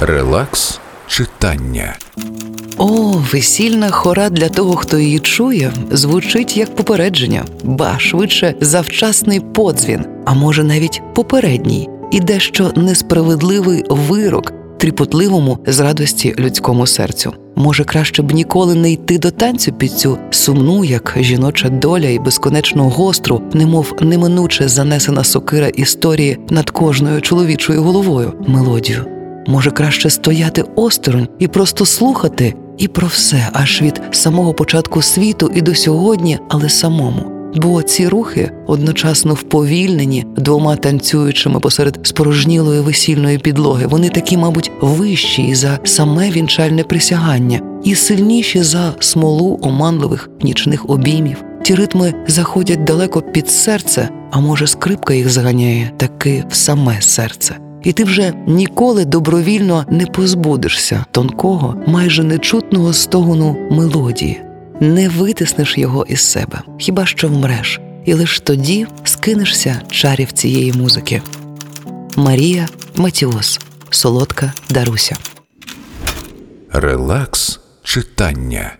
Релакс читання. О, весільна хора для того, хто її чує, звучить як попередження, ба швидше завчасний подзвін, а може навіть попередній, і дещо несправедливий вирок тріпотливому з радості людському серцю. Може, краще б ніколи не йти до танцю під цю сумну, як жіноча доля, і безконечно гостру, немов неминуче занесена сокира історії над кожною чоловічою головою мелодію. Може, краще стояти осторонь і просто слухати і про все, аж від самого початку світу і до сьогодні, але самому. Бо ці рухи одночасно вповільнені двома танцюючими посеред спорожнілої весільної підлоги. Вони такі, мабуть, вищі за саме вінчальне присягання і сильніші за смолу оманливих нічних обіймів. Ті ритми заходять далеко під серце, а може, скрипка їх заганяє таки в саме серце. І ти вже ніколи добровільно не позбудешся тонкого, майже нечутного стогону мелодії, не витиснеш його із себе, хіба що вмреш, і лиш тоді скинешся чарів цієї музики. Марія Матіос, Солодка Даруся. Релакс читання.